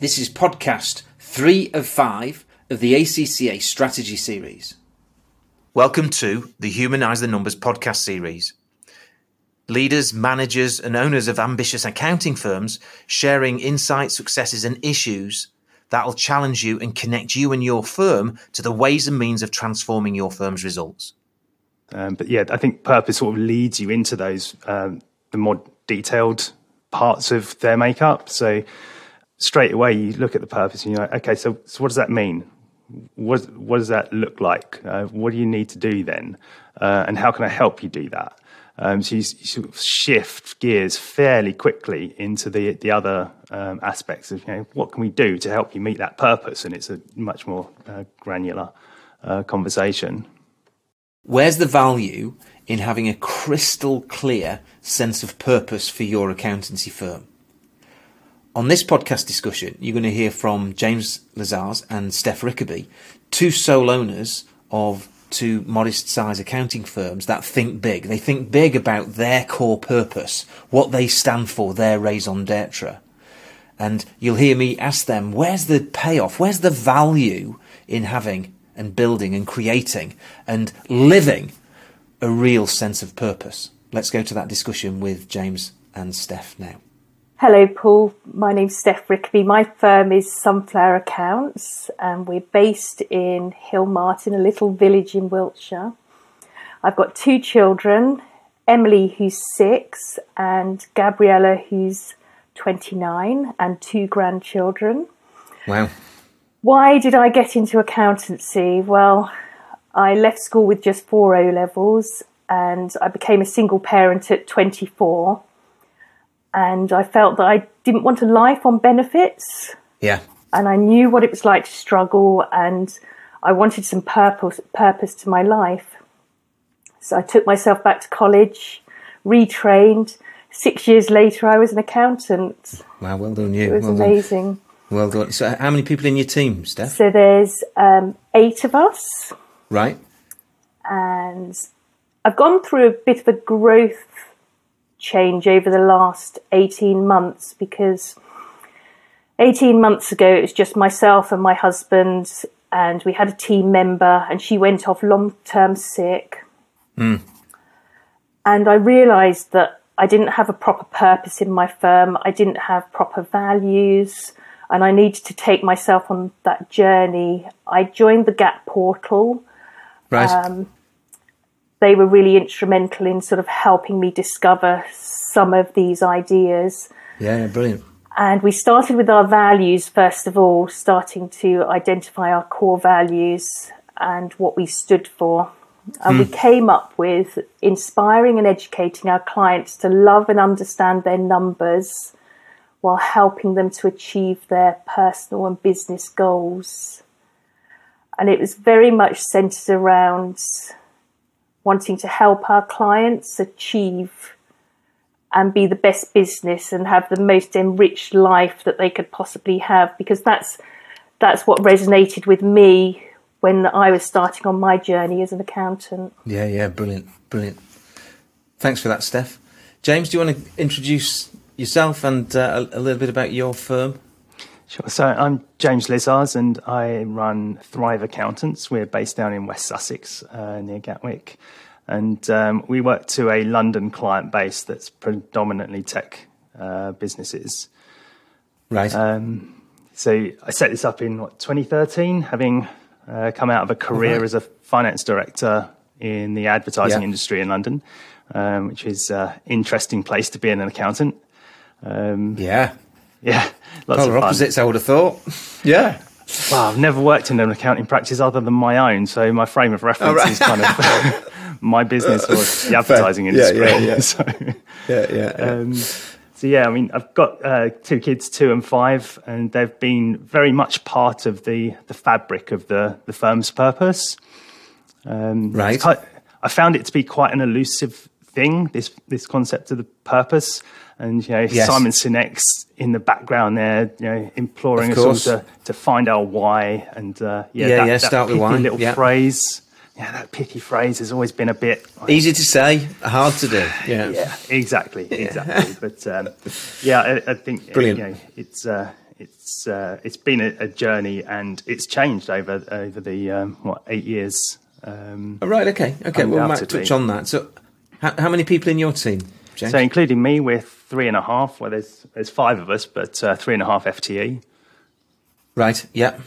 This is podcast three of five of the ACCA strategy series. Welcome to the Humanize the Numbers podcast series. Leaders, managers, and owners of ambitious accounting firms sharing insights, successes, and issues that'll challenge you and connect you and your firm to the ways and means of transforming your firm's results. Um, but yeah, I think purpose sort of leads you into those um, the more detailed parts of their makeup. So straight away, you look at the purpose and you're like, okay, so, so what does that mean? What what does that look like? Uh, what do you need to do then? Uh, and how can I help you do that? Um, so you, you, sort of shift gears fairly quickly into the the other um, aspects of you know what can we do to help you meet that purpose, and it's a much more uh, granular uh, conversation. Where's the value in having a crystal clear sense of purpose for your accountancy firm? On this podcast discussion, you're going to hear from James Lizars and Steph Rickaby, two sole owners of two modest size accounting firms that think big. They think big about their core purpose, what they stand for, their raison d'etre. And you'll hear me ask them, where's the payoff? Where's the value in having and building and creating and living a real sense of purpose? Let's go to that discussion with James and Steph now. Hello, Paul. My name's Steph Rickaby. My firm is Sunflower Accounts, and we're based in Hilmarton, a little village in Wiltshire. I've got two children Emily, who's six, and Gabriella, who's 29, and two grandchildren. Wow. Why did I get into accountancy? Well, I left school with just four O levels and I became a single parent at 24 and I felt that I didn't want a life on benefits. Yeah. And I knew what it was like to struggle, and I wanted some purpose purpose to my life. So I took myself back to college, retrained. Six years later, I was an accountant. Wow, well done you. It was well amazing. Done. Well done. So, how many people in your team, Steph? So there's um, eight of us. Right. And I've gone through a bit of a growth change over the last 18 months because 18 months ago it was just myself and my husband and we had a team member and she went off long term sick. Mm. and i realized that i didn't have a proper purpose in my firm. I didn't have proper values and i needed to take myself on that journey. I joined the gap portal. Right. Um, they were really instrumental in sort of helping me discover some of these ideas. Yeah, brilliant. And we started with our values, first of all, starting to identify our core values and what we stood for. And we hmm. came up with inspiring and educating our clients to love and understand their numbers while helping them to achieve their personal and business goals. And it was very much centered around wanting to help our clients achieve and be the best business and have the most enriched life that they could possibly have because that's that's what resonated with me when I was starting on my journey as an accountant. Yeah, yeah, brilliant, brilliant. Thanks for that, Steph. James, do you want to introduce yourself and uh, a, a little bit about your firm? Sure. So I'm James Lizars and I run Thrive Accountants. We're based down in West Sussex uh, near Gatwick. And um, we work to a London client base that's predominantly tech uh, businesses. Right. Um, so I set this up in what, 2013, having uh, come out of a career right. as a finance director in the advertising yeah. industry in London, um, which is an interesting place to be an accountant. Um, yeah. Yeah, lots Polar of opposites. I would have thought. Yeah. Well, I've never worked in an accounting practice other than my own, so my frame of reference oh, right. is kind of my business or the advertising industry. Yeah, yeah, yeah. so, yeah, yeah. yeah. Um, so yeah, I mean, I've got uh, two kids, two and five, and they've been very much part of the the fabric of the the firm's purpose. Um, right. Quite, I found it to be quite an elusive thing. This this concept of the purpose and you know yes. Simon Sinek's in the background there, you know, imploring us all to, to find our why. And uh, yeah, yeah, that, yeah, start with why. Little yeah. phrase, yeah, that pithy phrase has always been a bit like, easy to say, hard to do. Yeah, yeah, exactly, exactly. but um, yeah, I, I think brilliant. You know, it's uh, it's uh, it's been a, a, journey and it's changed over over the um, what eight years. Um, oh, right. Okay. Okay. Well, we might touch on that. So, how, how, many people in your team? James? So, including me, with three and a half. Well, there's there's five of us, but uh, three and a half FTE. Right. Yeah.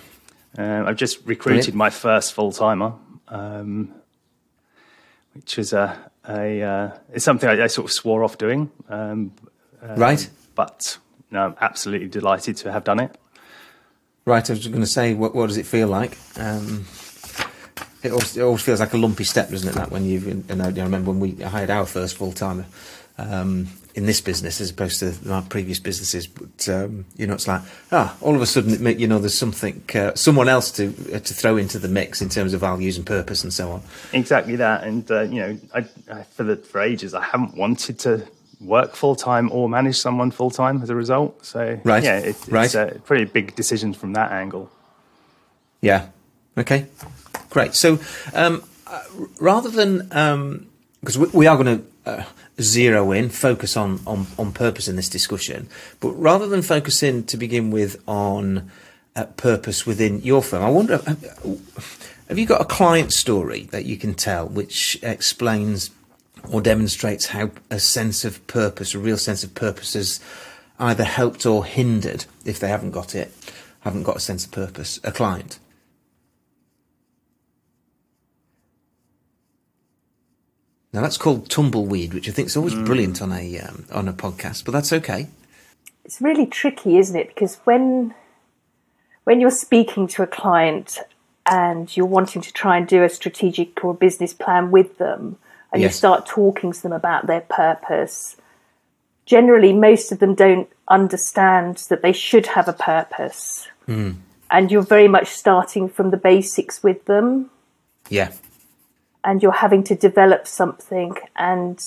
Uh, I've just recruited Brilliant. my first full timer, um, which is a, a uh, it's something I, I, sort of swore off doing. Um, right. But no, I'm absolutely delighted to have done it. Right, I was going to say, what, what does it feel like? Um, it, always, it, always, feels like a lumpy step, doesn't it? That when you've, you know, I remember when we hired our first full timer um, in this business as opposed to our previous businesses. But um, you know, it's like ah, all of a sudden, you know, there's something, uh, someone else to uh, to throw into the mix in terms of values and purpose and so on. Exactly that, and uh, you know, I, I, for the for ages, I haven't wanted to work full time or manage someone full time as a result. So right. yeah, it, right. it's a pretty big decision from that angle. Yeah. Okay. Great. So um, uh, rather than because um, we, we, are going to uh, zero in, focus on, on on purpose in this discussion, but rather than focusing to begin with on uh, purpose within your firm, I wonder. Have you got a client story that you can tell which explains or demonstrates how a sense of purpose, a real sense of purpose, has either helped or hindered, if they haven't got it, haven't got a sense of purpose, a client. Now that's called tumbleweed, which I think is always mm. brilliant on a um, on a podcast, but that's okay. It's really tricky, isn't it? Because when when you're speaking to a client and you're wanting to try and do a strategic or business plan with them, and yes. you start talking to them about their purpose, generally most of them don't understand that they should have a purpose. Mm. And you're very much starting from the basics with them. Yeah. And you're having to develop something and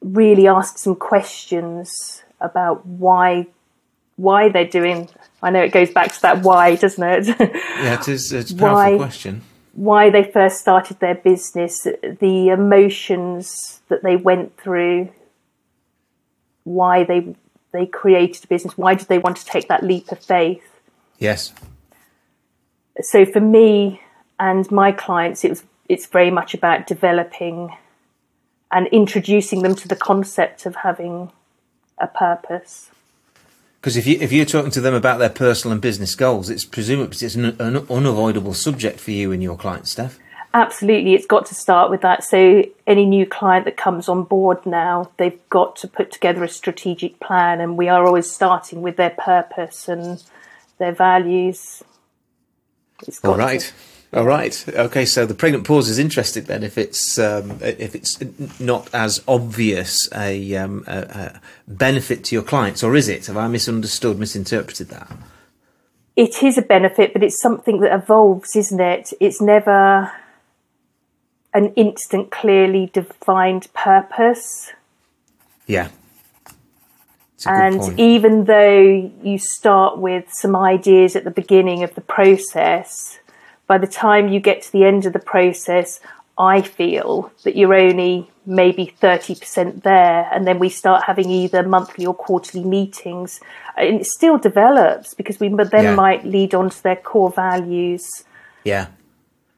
really ask some questions about why why they're doing I know it goes back to that why, doesn't it? yeah, it is it's a powerful why, question why they first started their business, the emotions that they went through, why they they created a business, why did they want to take that leap of faith? Yes. So for me and my clients, it was it's very much about developing and introducing them to the concept of having a purpose. Because if you if you're talking to them about their personal and business goals, it's presumably it's an, an unavoidable subject for you and your client, Steph. Absolutely, it's got to start with that. So any new client that comes on board now, they've got to put together a strategic plan, and we are always starting with their purpose and their values. All right. To- all right. Okay. So the pregnant pause is interesting then. If it's um, if it's not as obvious a, um, a, a, benefit to your clients, or is it? Have I misunderstood, misinterpreted that? It is a benefit, but it's something that evolves, isn't it? It's never an instant, clearly defined purpose. Yeah. And even though you start with some ideas at the beginning of the process by the time you get to the end of the process, I feel that you're only maybe 30% there. And then we start having either monthly or quarterly meetings. And it still develops because we then yeah. might lead on to their core values. Yeah.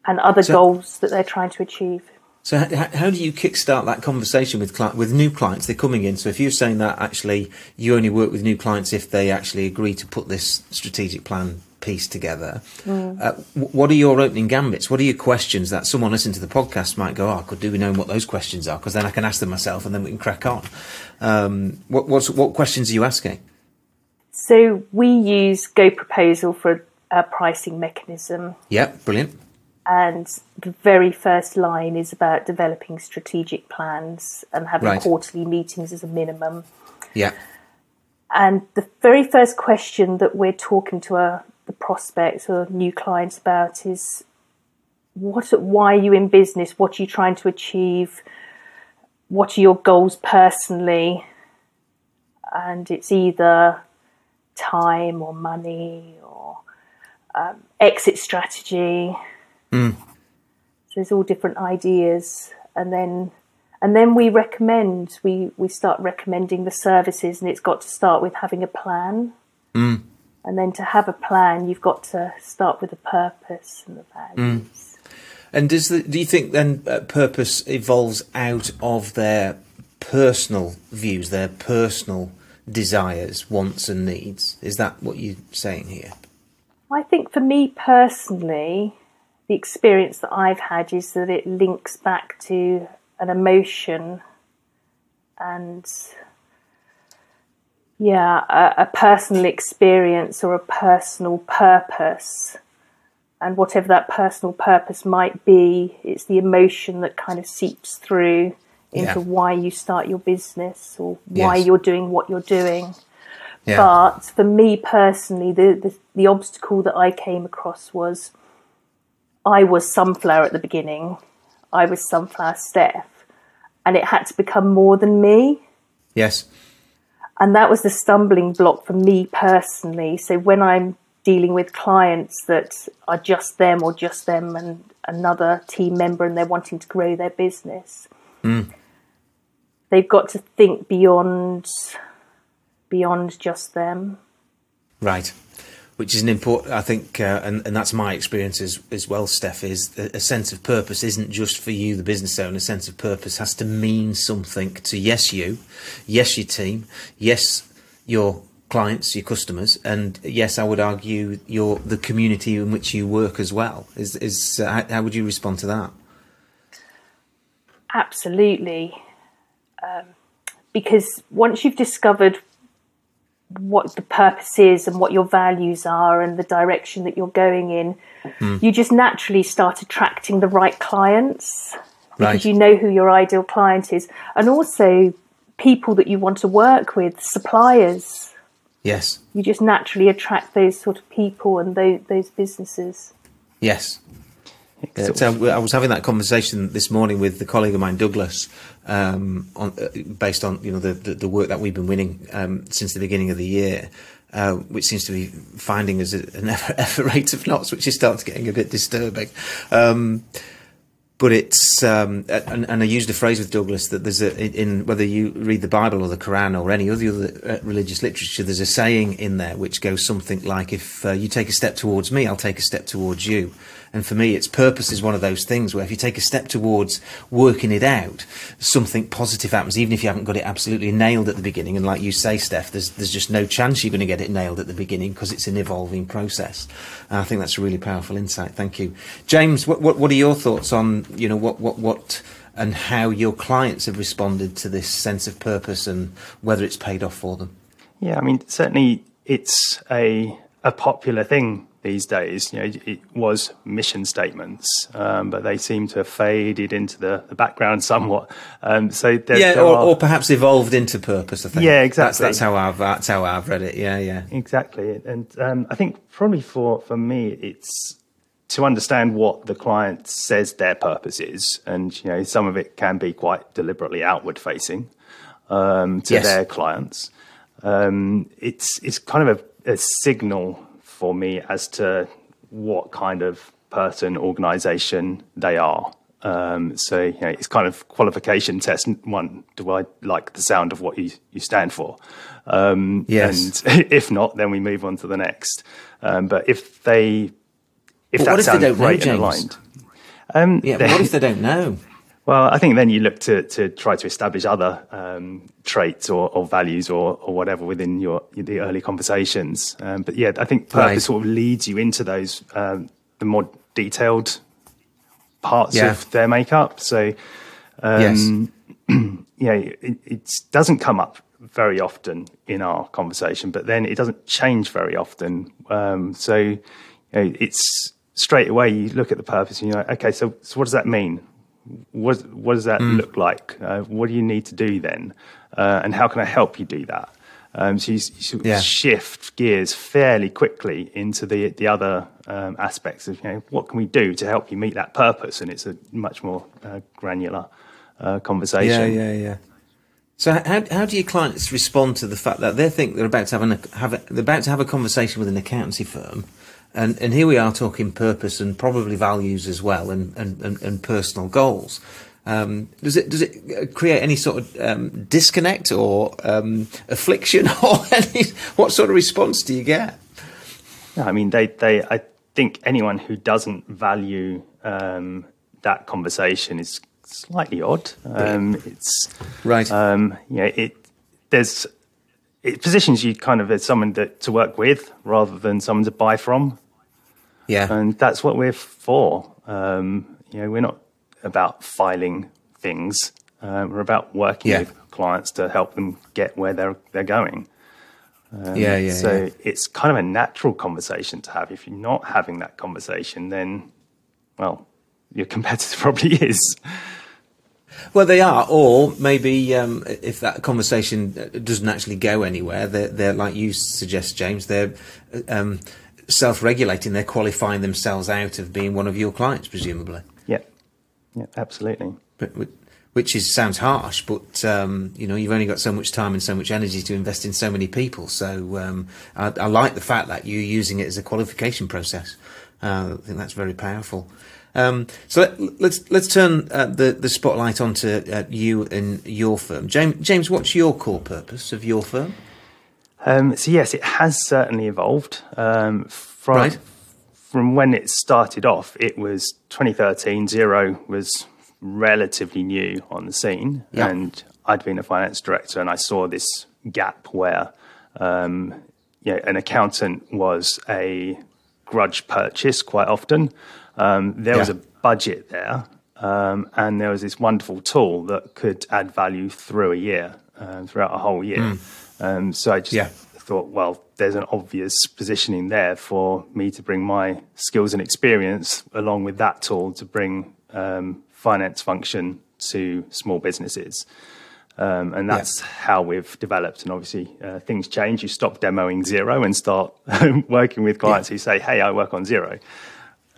And other so, goals that they're trying to achieve. So how, how, do you kickstart that conversation with with new clients? They're coming in. So if you're saying that actually you only work with new clients if they actually agree to put this strategic plan piece together. Mm. Uh, what are your opening gambits? What are your questions that someone listening to the podcast might go, "Oh, could do we know what those questions are?" Because then I can ask them myself, and then we can crack on. Um, what what questions are you asking? So we use GoProposal for a pricing mechanism. Yeah, brilliant. And the very first line is about developing strategic plans and having right. quarterly meetings as a minimum. Yeah. And the very first question that we're talking to a the prospects or new clients about is what why are you in business? What are you trying to achieve? What are your goals personally? And it's either time or money or um, exit strategy. Mm. so there's all different ideas. And then and then we recommend we we start recommending the services and it's got to start with having a plan. Mm. And then to have a plan you've got to start with the purpose and the values And does the, do you think then uh, purpose evolves out of their personal views, their personal desires, wants, and needs? Is that what you're saying here? i think for me personally the experience that i've had is that it links back to an emotion and yeah a, a personal experience or a personal purpose and whatever that personal purpose might be, it's the emotion that kind of seeps through into Yeah. why you start your business or why Yes. you're doing what you're doing. Yeah. But for me personally, the, the the obstacle that I came across was I was sunflower at the beginning. I was sunflower Steph, and it had to become more than me yes. And that was the stumbling block for me personally. So when i'm dealing with clients that are just them or just them and another team member and they're wanting to grow their business hmm. they've got to think beyond beyond just them. Right. Which is an important, I think, uh, and, and that's my experience as, as well, Steph, is a, a sense of purpose isn't just for you, the business owner. A sense of purpose has to mean something to, yes, you, yes, your team, yes, your clients, your customers, and yes, I would argue your the community in which you work as well. Is, is uh, how, how would you respond to that? absolutely um, because once you've discovered what the purpose is and what your values are and the direction that you're going in, hmm. you just naturally start attracting the right clients because you know who your ideal client is, and also people that you want to work with, suppliers. Yes. You just naturally attract those sort of people and those, those businesses. Yes. Yeah, Sort so I was having that conversation this morning with the colleague of mine, Douglas, um, on, uh, based on you know the, the, the work that we've been winning um, since the beginning of the year, uh, which seems to be finding us an ever, ever rate of knots, which is starting to getting a bit disturbing. Um, but it's um, and, and I used a phrase with Douglas that there's a in whether you read the Bible or the Quran or any other other uh, religious literature, there's a saying in there which goes something like, "If uh, you take a step towards me, I'll take a step towards you." And for me, its purpose is one of those things where if you take a step towards working it out, something positive happens, even if you haven't got it absolutely nailed at the beginning. And like you say, Steph, there's there's just no chance you're going to get it nailed at the beginning because it's an evolving process. And I think that's a really powerful insight. Thank you, James. What what, what are your thoughts on you know what what what and how your clients have responded to this sense of purpose and whether it's paid off for them? Yeah, I mean, certainly it's a a popular thing these days. You know, it was mission statements, um, but they seem to have faded into the, the background somewhat. Um, so there, yeah, there or, are- or perhaps evolved into purpose. I think. Yeah, That's, exactly. that's how I've that's how I've read it. Yeah, yeah. Exactly, and um, I think probably for for me, it's to understand what the client says their purpose is, and you know, some of it can be quite deliberately outward facing um, to Yes. their clients. Um, it's it's kind of a, a signal for me as to what kind of person, organisation they are. Um, so you know, it's kind of qualification test. One, do I like the sound of what you, you stand for? Um, Yes. And if not, then we move on to the next. Um, but if they, if But what if they don't know, great and James? um, Yeah, but what if they don't know? well, I think then you look to, to try to establish other um, traits or, or values or, or whatever within your the early conversations. Um, but yeah, I think purpose Right. sort of leads you into those um, the more detailed parts Yeah. of their makeup. So um, yeah, it, it doesn't come up very often in our conversation, but then it doesn't change very often. Um, so you know, it's straight away you look at the purpose and you're like, okay, so, so what does that mean? What, what does that look like? Uh, what do you need to do then? Uh, and how can I help you do that? Um, so you, you sort of Yeah. shift gears fairly quickly into the the other um, aspects of you know what can we do to help you meet that purpose, and it's a much more uh, granular uh, conversation. Yeah, yeah, yeah. So how how do your clients respond to the fact that they think they're about to have an have a, they're about to have a conversation with an accountancy firm, and and here we are talking purpose and probably values as well, and and and, and personal goals. Um, does it does it create any sort of um, disconnect or um, affliction or any, what sort of response do you get? No, I mean, they, they, I think anyone who doesn't value um, that conversation is slightly odd. Um, it's right. Um, yeah, it there's it positions you kind of as someone that to work with rather than someone to buy from. Yeah, and that's what we're for. Um, you know, we're not about filing things. Uh, we're about working yeah. with clients to help them get where they're they're going. Um, yeah, yeah. So yeah. it's kind of a natural conversation to have. If you're not having that conversation, then, well, your competitor probably is. Well, they are, or maybe um, if that conversation doesn't actually go anywhere, they're, they're like you suggest, James. They're um, self-regulating. They're qualifying themselves out of being one of your clients, presumably. Yeah, yeah, absolutely. But which is sounds harsh, but um, you know you've only got so much time and so much energy to invest in so many people. So um, I, I, like the fact that you're using it as a qualification process. Uh, I think that's very powerful. Um, so let, us let's, let's turn uh, the the spotlight onto uh, you and your firm, James. James, what's your core purpose of your firm? Um, so yes, it has certainly evolved um, from right. from when it started off. It was 2013. Xero was relatively new on the scene, yeah. and I'd been a finance director, and I saw this gap where, um, yeah, an accountant was a grudge purchase quite often. Um, there yeah. was a budget there, um, and there was this wonderful tool that could add value through a year, uh, throughout a whole year. Mm. so I just yeah. thought, well, there's an obvious positioning there for me to bring my skills and experience along with that tool to bring um, finance function to small businesses. Um, and that's yeah. how we've developed. And obviously, uh, things change. You stop demoing Xero and start working with clients yeah. who say, "Hey, I work on Xero."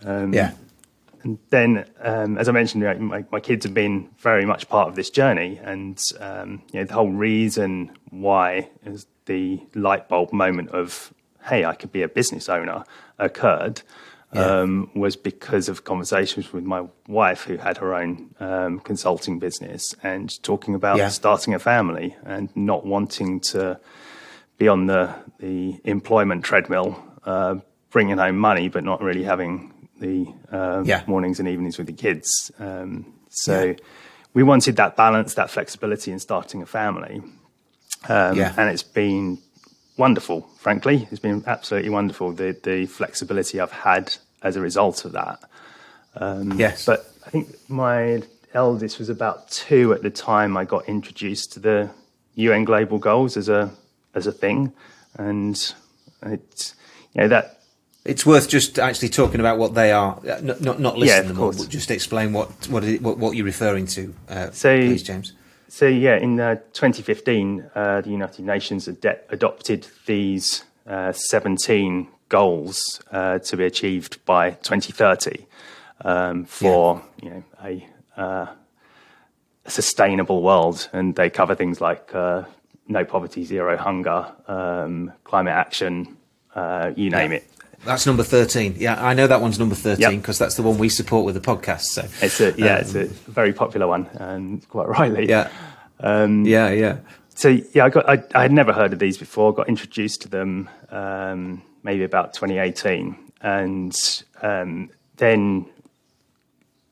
Um, yeah. And then, um, as I mentioned, my, my, kids have been very much part of this journey, and um, you know, the whole reason why is the light bulb moment of, "Hey, I could be a business owner," occurred yeah. um, was because of conversations with my wife, who had her own um, consulting business, and talking about yeah. starting a family and not wanting to be on the the employment treadmill, uh, bringing home money, but not really having the uh, yeah. mornings and evenings with the kids. Um, so we wanted that balance, that flexibility in starting a family. Um, yeah. And it's been wonderful, frankly. It's been absolutely wonderful, the, the flexibility I've had as a result of that. Um, yes. But I think my eldest was about two at the time I got introduced to the UN Global Goals as a as a thing, and it's you know that it's worth just actually talking about what they are, not not, not listing yeah, them all, but just explain what what, it, what, what you're referring to, uh, so, please, James. So yeah, in uh, 2015, uh, the United Nations ad- adopted these uh, 17 goals uh, to be achieved by 2030 um, for yeah. you know a, uh, a, sustainable world, and they cover things like uh, no poverty, zero hunger, um, climate action, you name yeah. it. That's number thirteen. Yeah, I know that one's number thirteen because yep. that's the one we support with the podcast. So it's a yeah, um, it's a very popular one, and quite rightly. Yeah, um, yeah, yeah. So yeah, I got I, I, had never heard of these before. Got introduced to them um, maybe about 2018, and um, then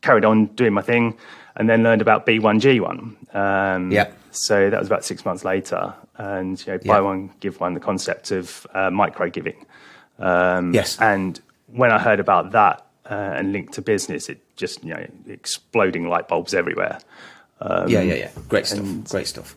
carried on doing my thing, and then learned about B1G1. Um, yeah. So that was about six months later, and you know, buy one give one, the concept of uh, micro giving. Um, yes. And when I heard about that uh, and linked to business, it just you know exploding light bulbs everywhere. Um, yeah, yeah, yeah. Great stuff. And, Great stuff.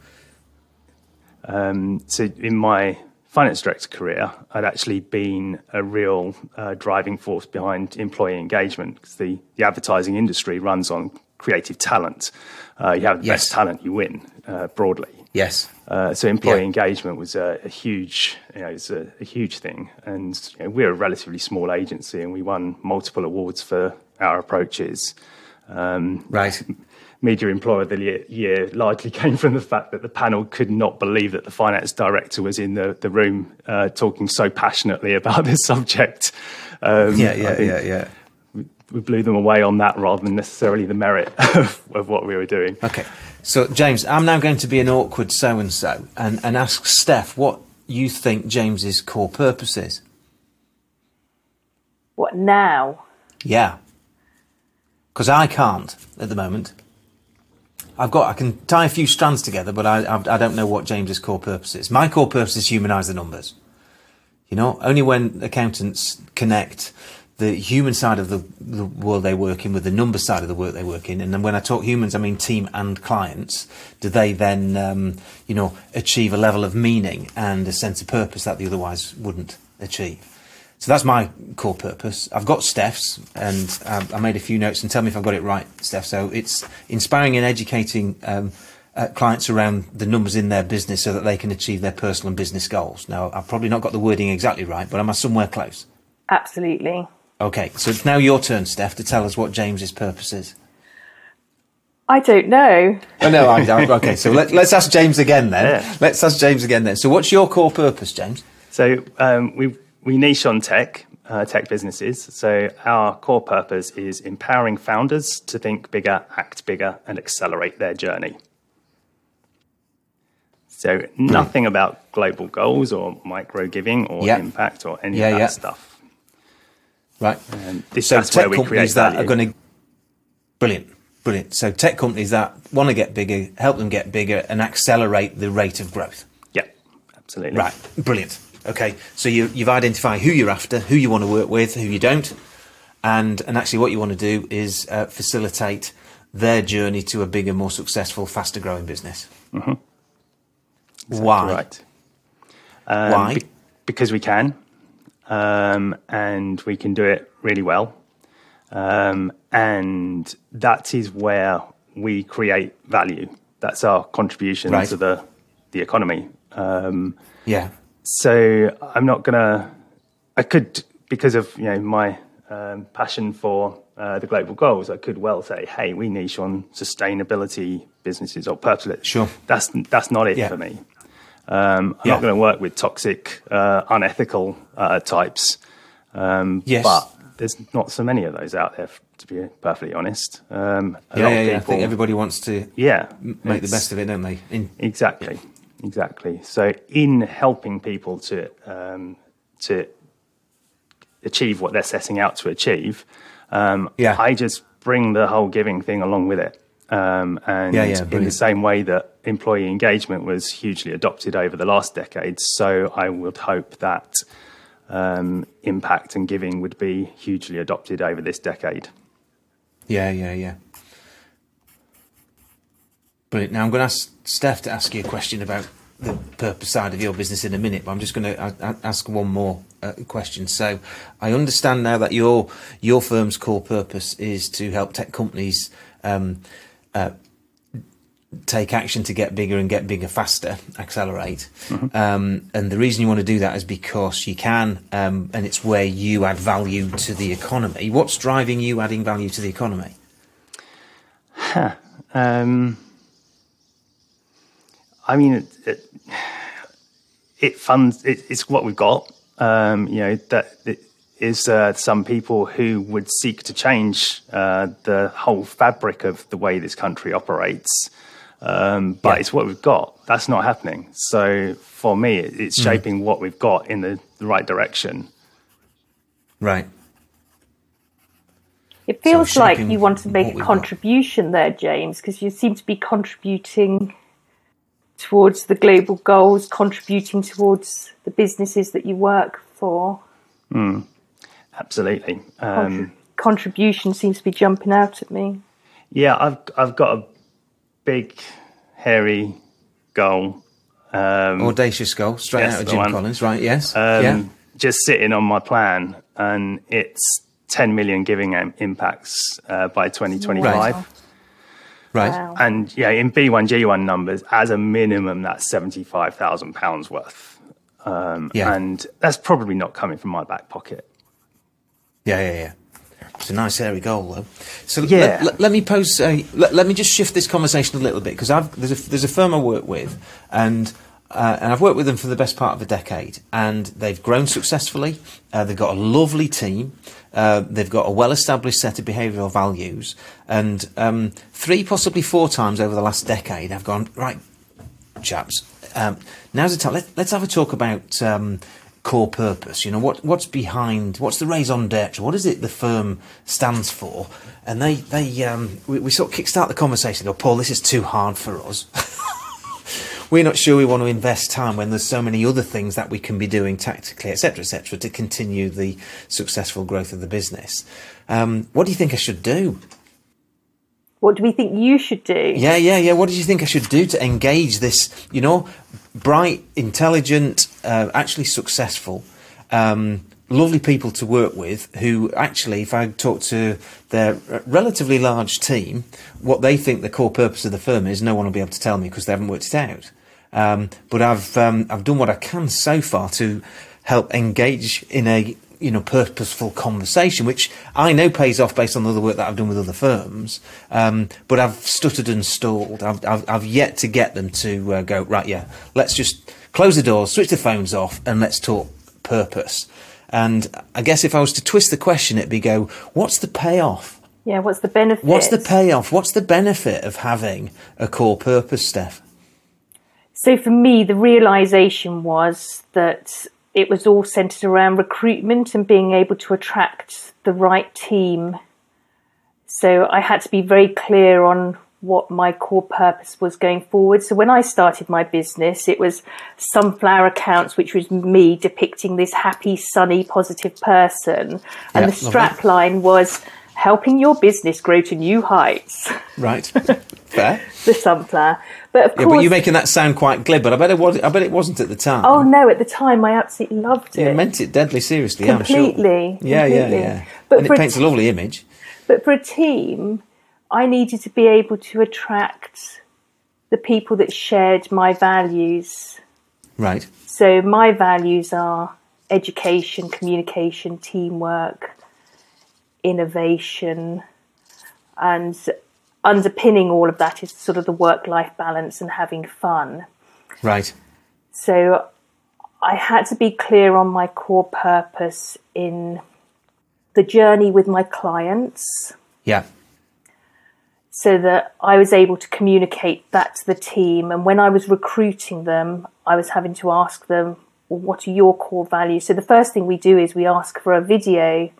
Um, so in my finance director career, I'd actually been a real uh, driving force behind employee engagement because the, the advertising industry runs on creative talent. Uh, you have the yes. best talent, you win uh, broadly. Yes. Uh, so employee yeah. engagement was a, a, huge, you know, it's a, a huge thing, and you know, we're a relatively small agency, and we won multiple awards for our approaches. Um, right. Media Employer of the year, year, largely came from the fact that the panel could not believe that the finance director was in the, the room uh, talking so passionately about this subject. Um, yeah, yeah, yeah, yeah. We blew them away on that rather than necessarily the merit of, of what we were doing. Okay. So, James, I'm now going to be an awkward so and so and ask Steph what you think James's core purpose is. What now? Yeah. Because I can't at the moment. I've got, I can tie a few strands together, but I, I, I don't know what James's core purpose is. My core purpose is humanise the numbers. You know, only when accountants connect the human side of the, the world they work in with the number side of the work they work in. And then when I talk humans, I mean team and clients. Do they then, um, you know, achieve a level of meaning and a sense of purpose that they otherwise wouldn't achieve? So that's my core purpose. I've got Steph's, and um, I made a few notes. And tell me if I've got it right, Steph. So it's inspiring and educating um, uh, clients around the numbers in their business so that they can achieve their personal and business goals. Now, I've probably not got the wording exactly right, but am I somewhere close? Absolutely. Okay, so it's now your turn, Steph, to tell us what James's purpose is. I don't know. Oh no, I, I, okay. So let, us ask James again then. Yeah. Let's ask James again then. So, what's your core purpose, James? So um, we we niche on tech, uh, tech businesses. So our core purpose is empowering founders to think bigger, act bigger, and accelerate their journey. So nothing about global goals or micro giving or yeah. impact or any yeah, of that yeah. stuff. Right. Um, this, so tech companies that are going to brilliant, brilliant. So tech companies that want to get bigger, help them get bigger, and accelerate the rate of growth. Yeah, absolutely. Right, brilliant. Okay, so you, you've identified who you're after, who you want to work with, who you don't, and and actually what you want to do is uh, facilitate their journey to a bigger, more successful, faster growing business. Mm-hmm. Exactly Why? Right. Um, Why? Be- because we can, um, and we can do it really well, um, and that is where we create value. That's our contribution right. to the the economy. Um, yeah so I'm not gonna. I could because of you know my um, passion for uh, the global goals. I could well say, hey, we niche on sustainability businesses or purpose. Sure, that's that's not it yeah. for me. Um, I'm yeah. not going to work with toxic, uh, unethical uh, types. Um, yes. but there's not so many of those out there, to be perfectly honest. Um, yeah, yeah, yeah. I think everybody wants to yeah make the best of it, don't they? In- exactly exactly. So, in helping people to um, to achieve what they're setting out to achieve, um, yeah. I just bring the whole giving thing along with it. Um, and yeah, yeah, in the same way that employee engagement was hugely adopted over the last decade, so I would hope that um, impact and giving would be hugely adopted over this decade. Yeah, yeah, yeah. Brilliant. Now I'm going to ask Steph to ask you a question about the purpose side of your business in a minute, but I'm just going to ask one more uh, question. So, I understand now that your your firm's core purpose is to help tech companies um, uh, take action to get bigger and get bigger faster, accelerate. Mm-hmm. Um, and the reason you want to do that is because you can, um, and it's where you add value to the economy. What's driving you adding value to the economy? Huh. Um, I mean, it, it, it funds. It, it's what we've got. Um, you know that is uh, some people who would seek to change uh, the whole fabric of the way this country operates. Um, but yeah. it's what we've got. That's not happening. So for me, it's mm. shaping mm. what we've got in the, the right direction. Right. It feels so like you want to make a contribution got. there, James, because you seem to be contributing towards the global goals, contributing towards the businesses that you work for. Mm, absolutely. Um, contribution seems to be jumping out at me. Yeah, I've I've got a big, hairy goal. Um, Audacious goal, straight out of Jim Collins, right? Yes. Um, yeah. Just sitting on my plan, and it's 10 million giving impacts uh, by 2025. Right. Right. Wow. And yeah, in B1G1 numbers, as a minimum, that's £75,000 worth. Um, yeah. And that's probably not coming from my back pocket. Yeah, yeah, yeah. It's a nice airy goal, though. So yeah. let, let, let me pose. A, let, let, me just shift this conversation a little bit because I've there's a there's a firm I work with, and uh, and I've worked with them for the best part of a decade, and they've grown successfully. Uh, they've got a lovely team. Uh, they've got a well-established set of behavioural values, and um, three, possibly four times over the last decade, I've gone right, chaps. Um, now's the time. Let, us have a talk about um, core purpose. You know what what's behind what's the raison d'être? What is it the firm stands for? And they they um, we, we sort of kickstart the conversation. Go, Paul, this is too hard for us. we're not sure we want to invest time when there's so many other things that we can be doing tactically, etc., etc., to continue the successful growth of the business. Um, what do you think I should do? What do we think you should do? Yeah, yeah, yeah. What do you think I should do to engage this, you know, bright, intelligent, uh, actually successful, um, lovely people to work with who actually, if I talk to their relatively large team, what they think the core purpose of the firm is, no one will be able to tell me because they haven't worked it out. Um, but I've um, I've done what I can so far to help engage in a you know purposeful conversation, which I know pays off based on the other work that I've done with other firms. Um, but I've stuttered and stalled. I've I've, I've yet to get them to uh, go right. Yeah, let's just close the doors, switch the phones off, and let's talk purpose. And I guess if I was to twist the question, it'd be go, what's the payoff? Yeah, what's the benefit? What's the payoff? What's the benefit of having a core purpose, Steph? So for me, the realization was that it was all centered around recruitment and being able to attract the right team. So I had to be very clear on what my core purpose was going forward. So when I started my business, it was sunflower accounts, which was me depicting this happy, sunny, positive person. And the strap line was helping your business grow to new heights. Right. Fair. the sunflower. But of yeah, course, but you're making that sound quite glib. But I bet it was. I bet it wasn't at the time. Oh no! At the time, I absolutely loved it. Yeah, meant it deadly seriously. Completely. Sure. Yeah, completely. yeah, yeah. But and it paints t- a lovely image. But for a team, I needed to be able to attract the people that shared my values. Right. So my values are education, communication, teamwork, innovation, and underpinning all of that is sort of the work life balance and having fun. Right. So I had to be clear on my core purpose in the journey with my clients. Yeah. So that I was able to communicate that to the team. And when I was recruiting them, I was having to ask them, well, what are your core values? So the first thing we do is we ask for a video,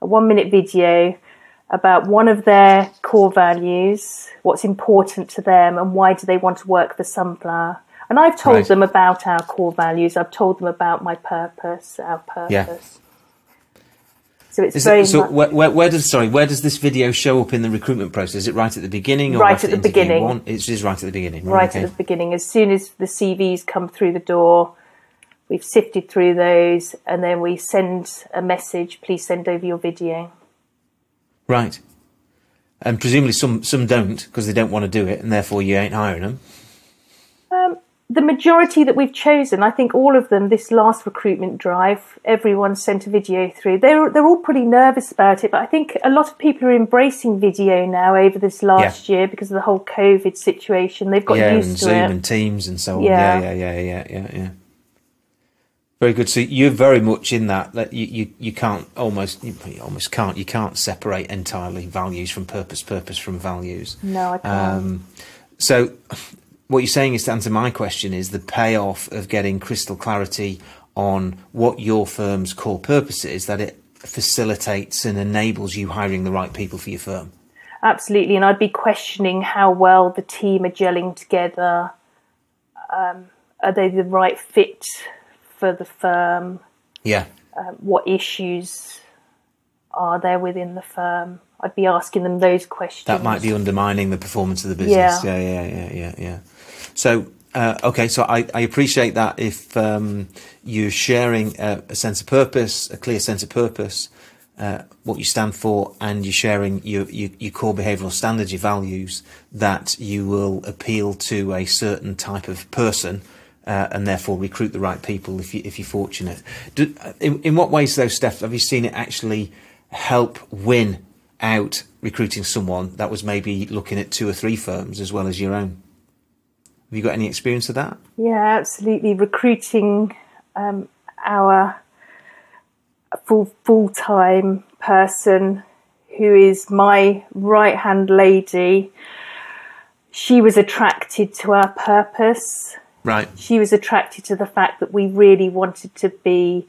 a one minute video about one of their core values, what's important to them, and why do they want to work for Sunflower. And I've told right. them about our core values. I've told them about my purpose, our purpose. Yeah. So it's is very it, so much, where, where, where, does sorry where does this video show up in the recruitment process? Is it right at the beginning or right at the beginning? One? It's just right at the beginning. Right, right okay. at the beginning. As soon as the CVs come through the door, we've sifted through those, and then we send a message. Please send over your video. Right. And presumably some some don't because they don't want to do it, and therefore you ain't hiring them. Um, the majority that we've chosen, I think all of them, this last recruitment drive, everyone sent a video through. They're they're all pretty nervous about it, but I think a lot of people are embracing video now over this last yeah. year because of the whole COVID situation. They've got yeah, used and to Zoom it. and Teams and so on. Yeah, yeah, yeah, yeah, yeah, yeah. Very good. So you're very much in that that you, you, you can't almost you almost can't you can't separate entirely values from purpose, purpose from values. No, I can't. Um, so what you're saying is to answer my question is the payoff of getting crystal clarity on what your firm's core purpose is that it facilitates and enables you hiring the right people for your firm. Absolutely, and I'd be questioning how well the team are gelling together. Um, are they the right fit? For the firm? Yeah. Um, what issues are there within the firm? I'd be asking them those questions. That might be undermining the performance of the business. Yeah, yeah, yeah, yeah, yeah. yeah. So, uh, okay, so I, I, appreciate that if um, you're sharing a, a, sense of purpose, a clear sense of purpose, uh, what you stand for, and you're sharing your, your, your, core behavioural standards, your values, that you will appeal to a certain type of person uh, and therefore recruit the right people if, you, if you're fortunate. Do, in, in what ways, though, Steph, have you seen it actually help win out recruiting someone that was maybe looking at two or three firms as well as your own? Have you got any experience of that? Yeah, absolutely. Recruiting um, our full full time person who is my right hand lady. She was attracted to our purpose. Right. She was attracted to the fact that we really wanted to be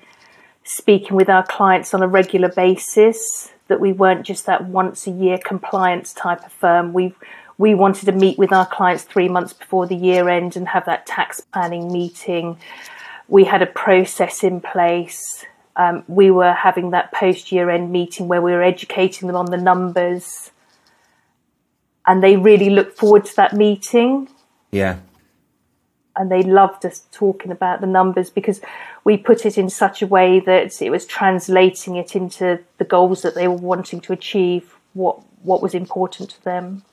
speaking with our clients on a regular basis, that we weren't just that once a year compliance type of firm. We we wanted to meet with our clients three months before the year end and have that tax planning meeting. We had a process in place. Um, we were having that post year end meeting where we were educating them on the numbers. And they really looked forward to that meeting. Yeah. And they loved us talking about the numbers because we put it in such a way that it was translating it into the goals that they were wanting to achieve, what, what was important to them.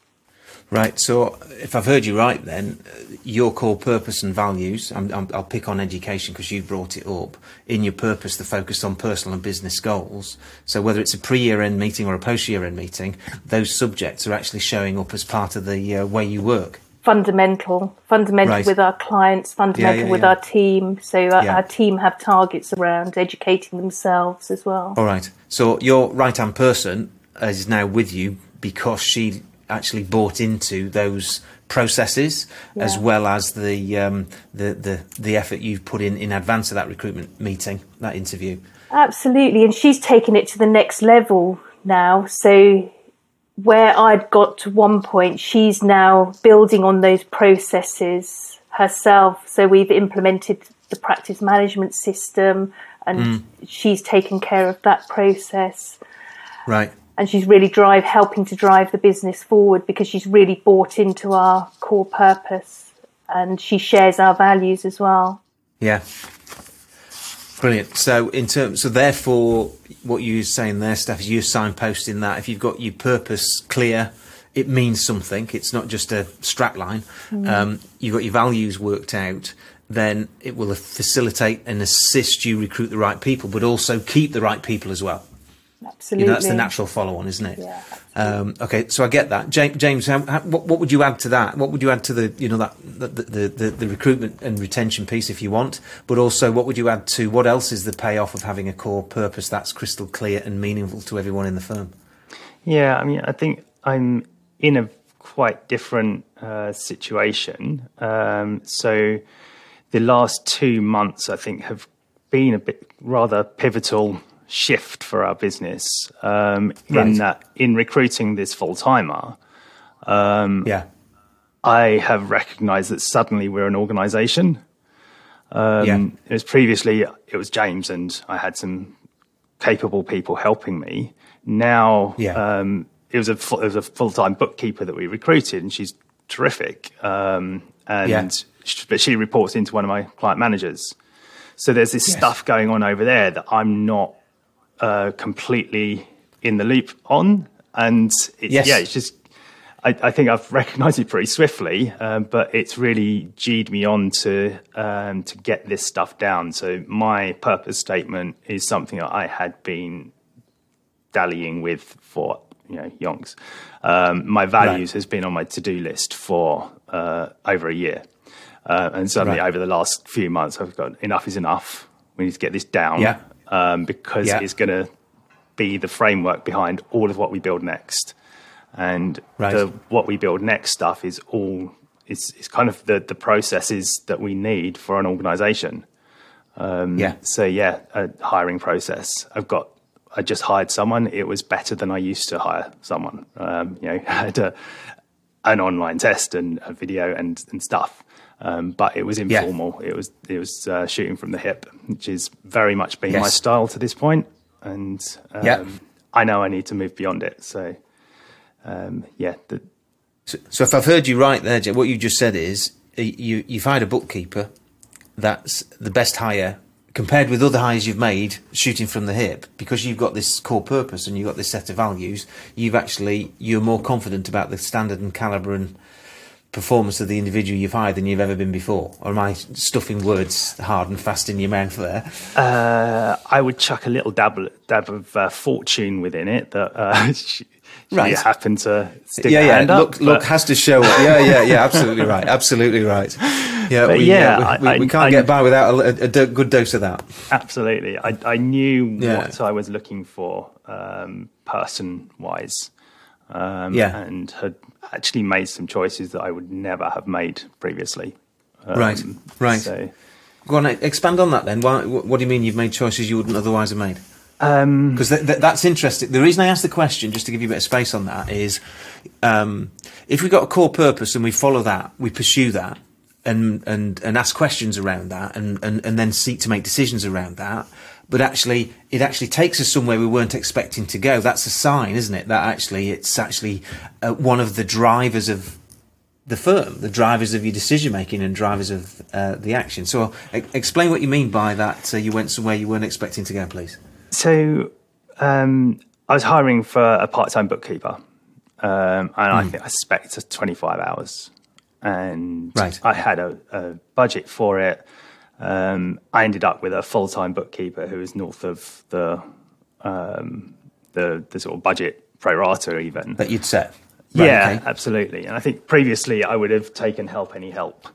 Right. So, if I've heard you right, then your core purpose and values. i will pick on education because you brought it up. In your purpose, the focus on personal and business goals. So, whether it's a pre-year end meeting or a post-year end meeting, those subjects are actually showing up as part of the uh, way you work. Fundamental, fundamental right. with our clients, fundamental yeah, yeah, with yeah. our team. So our, our team have targets around educating themselves as well. All right. So your right hand person is now with you because she actually bought into those processes as well as the, um, the the the effort you've put in in advance of that recruitment meeting, that interview. Absolutely, and she's taken it to the next level now. So where I'd got to one point, she's now building on those processes herself. So we've implemented the practice management system, and mm. she's taken care of that process. Right and she's really drive helping to drive the business forward because she's really bought into our core purpose and she shares our values as well. Yeah. Brilliant. So in terms so therefore what you're saying there, Steph, is you're signposting that if you've got your purpose clear, it means something. It's not just a strapline. Mm. Um, you've got your values worked out, then it will facilitate and assist you recruit the right people, but also keep the right people as well. Absolutely. You know, that's the natural follow on, isn't it? Yeah. Um, okay, so I get that. James, how, how, what, what, would you add to that? What would you add to the, you know, that the, the, the, the, recruitment and retention piece if you want? But also, what would you add to what else is the payoff of having a core purpose that's crystal clear and meaningful to everyone in the firm? Yeah, I mean, I think I'm in a quite different uh, situation. Um, so the last two months, I think, have been a bit rather pivotal shift for our business um, right. in that in recruiting this full timer. Um, yeah, I have recognised that suddenly we're an organisation. Um, yeah. It was previously it was James and I had some capable people helping me. Now, yeah. um, it was a it was a full time bookkeeper that we recruited, and she's terrific. Um, and yeah. she, but she reports into one of my client managers. So there's this yes. stuff going on over there that I'm not uh, completely in the loop on. And it's, yes. yeah, it's just, I, I, think I've recognized it pretty swiftly, um, but it's really G'd me on to, um, to get this stuff down. So my purpose statement is something that I had been dallying with for, you know, yonks. Um, my values right. has been on my to-do list for uh, over a year. Uh, and suddenly right. over the last few months, I've got enough is enough. We need to get this down. Yeah um, because yeah. it's going to be the framework behind all of what we build next. And right. the what we build next stuff is all it's, it's kind of the, the processes that we need for an organization. Um, yeah. So yeah, a hiring process. I've got. I just hired someone. It was better than I used to hire someone. Um, you know, had a, an online test and a video and, and stuff. Um, but it was informal. Yeah. It was it was uh, shooting from the hip, which is very much been yes. my style to this point. And um, yeah. I know I need to move beyond it. So um, yeah. The, so, so, if I've heard you right there, what you just said is you you've hired a bookkeeper. That's the best hire compared with other hires you've made shooting from the hip because you've got this core purpose and you've got this set of values. You've actually you're more confident about the standard and caliber and performance of the individual you've hired than you've ever been before? Or am I stuffing words hard and fast in your mouth there? Uh, I would chuck a little dab, dab of uh, fortune within it that uh, she, right. you happen to stick yeah, yeah. look, up, look has to show up. Yeah, yeah, yeah. Absolutely right. Absolutely right. Yeah, we, yeah, we, I, we, can't I, get by without a, a, good dose of that. Absolutely. I, I knew yeah. what I was looking for, um, person wise. Um, yeah. and had actually made some choices that I would never have made previously. Um, right, right. So, Go on, expand on that then. Why, what do you mean you've made choices you wouldn't otherwise have made? Because um, th- th- that's interesting. The reason I asked the question, just to give you a bit of space on that, is um, if we've got a core purpose and we follow that, we pursue that, and and and ask questions around that, and and, and then seek to make decisions around that. But actually, it actually takes us somewhere we weren't expecting to go. That's a sign, isn't it? That actually, it's actually uh, one of the drivers of the firm, the drivers of your decision making and drivers of uh, the action. So, explain what you mean by that. Uh, you went somewhere you weren't expecting to go, please. So um, I was hiring for a part-time bookkeeper, um, and mm. I hmm. think I spec to 25 hours, and right. I had a, a, budget for it. Um, I ended up with a full-time bookkeeper who was north of the um, the, the sort of budget pro rata even that you'd set. Right, yeah, okay. absolutely. And I think previously I would have taken help any help.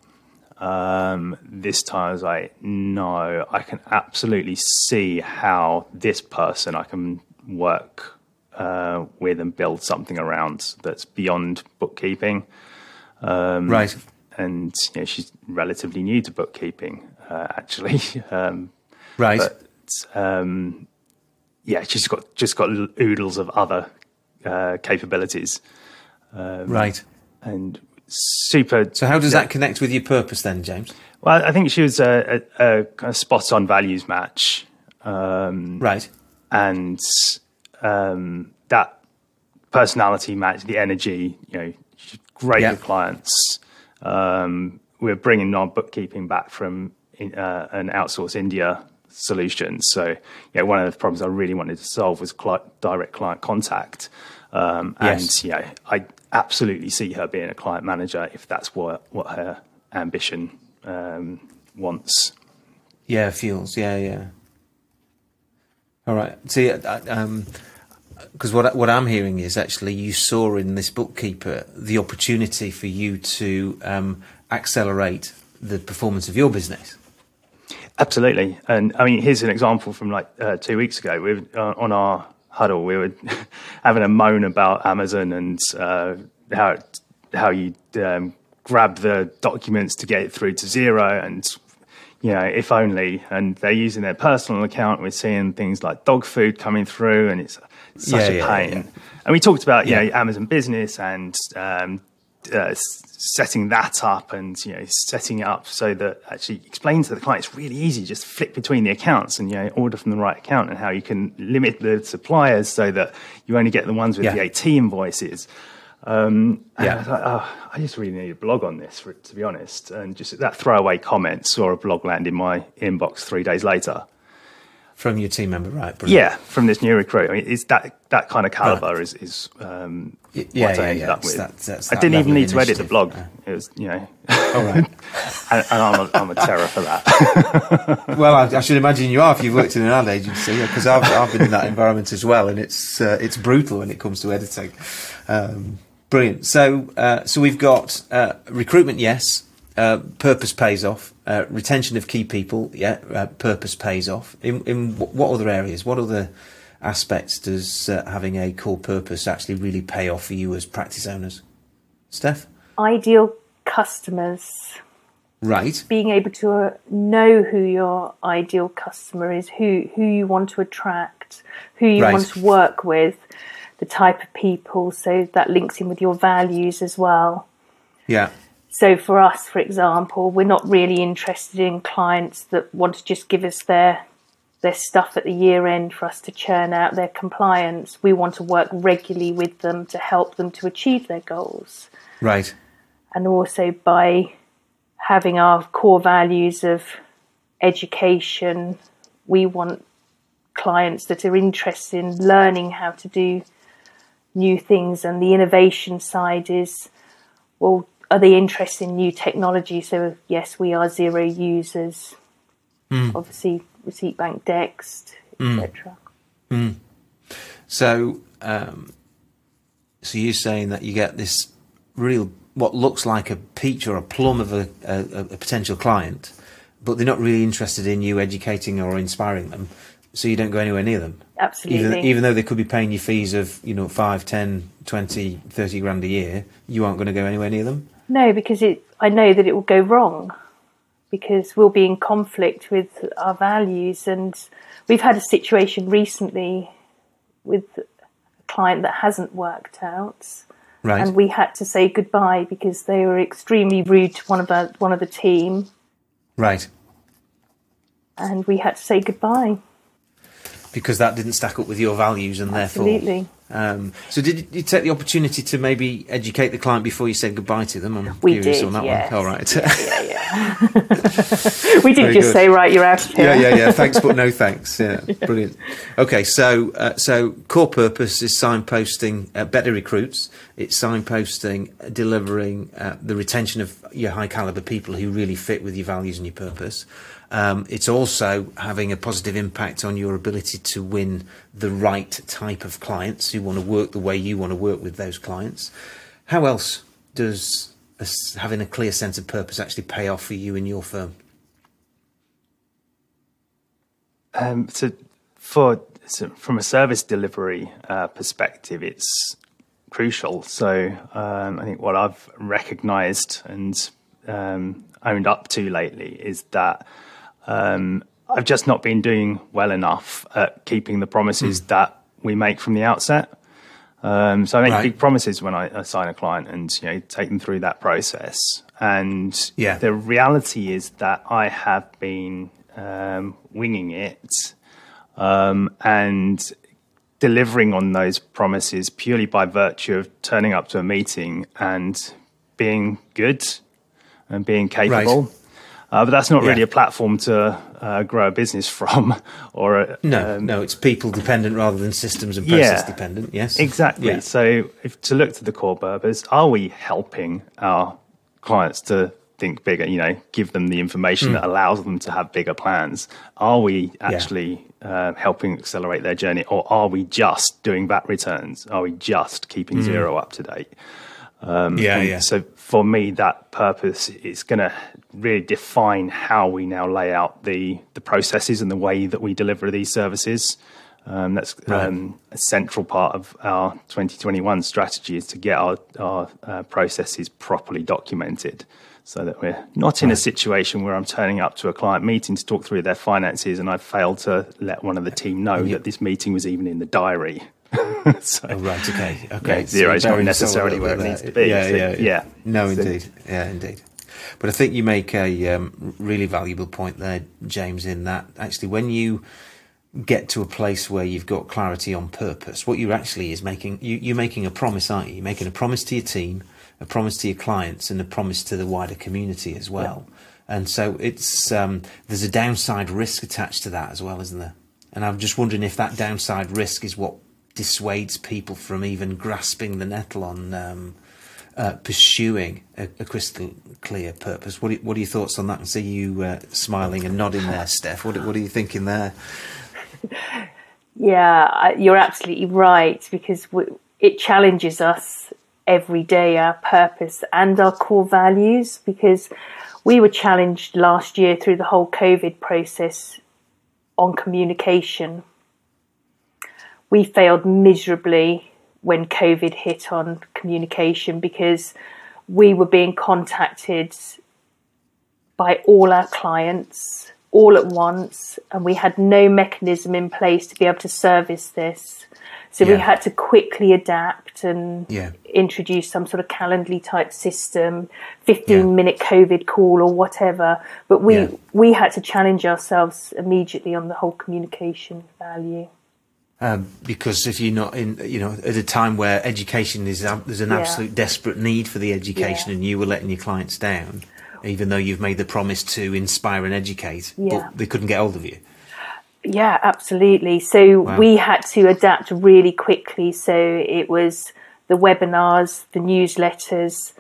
Um, this time I was like, no, I can absolutely see how this person I can work uh, with and build something around that's beyond bookkeeping. Um, right. And you know, she's relatively new to bookkeeping, uh, actually. um, right. But um, yeah, she's got just got oodles of other uh, capabilities. Um, right. And super. So how does yeah. that connect with your purpose then, James? Well, I think she was a, a, a spot on values match. Um, right. And um, that personality match, the energy, you know, great yeah. with clients. Um, we're bringing our bookkeeping back from uh, an outsourced India solution. So, yeah, one of the problems I really wanted to solve was cli- direct client contact. Um, yes. And, you know, I absolutely see her being a client manager if that's what what her ambition um, wants. Yeah, feels. Yeah, yeah. All right. See, uh, um, because what what I'm hearing is actually you saw in this bookkeeper the opportunity for you to um, accelerate the performance of your business. Absolutely, and I mean here's an example from like uh, two weeks ago. We uh, on our huddle, we were having a moan about Amazon and uh, how how you um, grab the documents to get it through to Xero and you know, if only. And they're using their personal account. We're seeing things like dog food coming through, and it's such yeah, a pain. Yeah. And we talked about you know Amazon Business and um, uh, setting that up and you know setting it up so that actually explain to the client it's really easy just flick between the accounts and you know order from the right account and how you can limit the suppliers so that you only get the ones with yeah. VAT invoices um, yeah. I, like, oh, I just really need a blog on this, for, to be honest. And just that throwaway comment saw a blog land in my inbox three days later. From your team member, right? Brilliant. Yeah, from this new recruit. I mean, it's that that kind of caliber right. is, is um, yeah, what yeah, I ended yeah. up with. That, that's I didn't even need to edit the blog. It was, you know, all right. and, and I'm, a, I'm a terror for that. well, I, I, should imagine you are if you've worked in an ad agency, because I've, I've been in that environment as well, and it's uh, it's brutal when it comes to editing. Um, brilliant. So uh, so we've got uh, recruitment, yes. Uh, purpose pays off. Uh, retention of key people, yeah. Uh, purpose pays off. In in what other areas? What other aspects does uh, having a core purpose actually really pay off for you as practice owners? Steph? Ideal customers. Right. Being able to know who your ideal customer is, who, who you want to attract, who you right. want to work with, the type of people, so that links in with your values as well. Yeah. So for us, for example, we're not really interested in clients that want to just give us their their stuff at the year end for us to churn out their compliance. We want to work regularly with them to help them to achieve their goals. Right. And also by having our core values of education, we want clients that are interested in learning how to do new things and the innovation side is well are they interested in new technology so yes we are Xero users mm. obviously receipt bank Dext, etc. Mm. mm. So, um, So you're saying that you get this real, what looks like a peach or a plum of a, a, a potential client, but they're not really interested in you educating or inspiring them, so you don't go anywhere near them. Absolutely. Even, even though they could be paying you fees of, you know, 5, 10, 20, 30 grand a year, you aren't going to go anywhere near them? No, because it, I know that it will go wrong because we'll be in conflict with our values. And we've had a situation recently with a client that hasn't worked out. Right. And we had to say goodbye because they were extremely rude to one of the, one of the team. Right. And we had to say goodbye. Because that didn't stack up with your values and Absolutely. therefore. Um, so did you take the opportunity to maybe educate the client before you said goodbye to them? I'm We curious did, on that yes. one. All right. Yeah, yeah. we didn't Very just good. say, right, you're out of here. yeah, yeah, yeah. Thanks, but no thanks. Yeah, brilliant. Okay, so uh, so core purpose is signposting uh, better recruits. It's signposting, uh, delivering uh, the retention of your high caliber people who really fit with your values and your purpose. Um, it's also having a positive impact on your ability to win the right type of clients who want to work the way you want to work with those clients. How else does having a clear sense of purpose actually pay off for you and your firm? Um, so, for so from a service delivery uh, perspective, it's crucial. So, um, I think what I've recognised and um, owned up to lately is that um, I've just not been doing well enough at keeping the promises that we make from the outset. Um, so I make Right. big promises when I, I sign a client and you know take them through that process. And Yeah. the reality is that I have been um, winging it um, and delivering on those promises purely by virtue of turning up to a meeting and being good and being capable. Uh, but that's not really a platform to uh, grow a business from, or a, No, um, no, it's people dependent rather than systems and process Yeah. dependent. Yes, Exactly. Yeah. So, if to look to the core purpose, are we helping our clients to think bigger? You know, give them the information Hmm. that allows them to have bigger plans. Are we actually uh, helping accelerate their journey, or are we just doing VAT returns? Are we just keeping Hmm. Xero up to date? Yeah, yeah. So for me, that purpose is going to really define how we now lay out the the processes and the way that we deliver these services. Um, that's um, a central part of our 2021 strategy is to get our our uh, processes properly documented, so that we're not in a situation where I'm turning up to a client meeting to talk through their finances and I've failed to let one of the team know that this meeting was even in the diary. so, Oh, right, okay, okay. Yeah, Xero is not burying yourself a necessarily where it needs to be. Yeah, So, yeah, yeah. No, So- indeed, yeah, indeed. But I think you make a um, really valuable point there, James. In that, actually, when you get to a place where you've got clarity on purpose, what you're actually is making you, you're making a promise, aren't you? You're making a promise to your team, a promise to your clients, and a promise to the wider community as well. And so it's um, there's a downside risk attached to that as well, isn't there? And I'm just wondering if that downside risk is what dissuades people from even grasping the nettle on um, uh, pursuing a, a crystal clear purpose. What are, what are your thoughts on that? I see you uh, smiling and nodding there, Steph. What, what are you thinking there? Yeah, you're absolutely right because we, it challenges us every day, our purpose and our core values. Because we were challenged last year through the whole COVID process on communication. We failed miserably when COVID hit on communication because we were being contacted by all our clients all at once, and we had no mechanism in place to be able to service this. So we had to quickly adapt and Yeah. introduce some sort of Calendly type system, 15 Yeah. minute COVID call or whatever. But we, Yeah. we had to challenge ourselves immediately on the whole communication value. Um, because if you're not in, you know, at a time where education is, there's an Yeah. absolute desperate need for the education, Yeah. and you were letting your clients down, even though you've made the promise to inspire and educate, Yeah. but they couldn't get hold of you. Yeah, absolutely. So Wow. we had to adapt really quickly. So it was the webinars, the newsletters,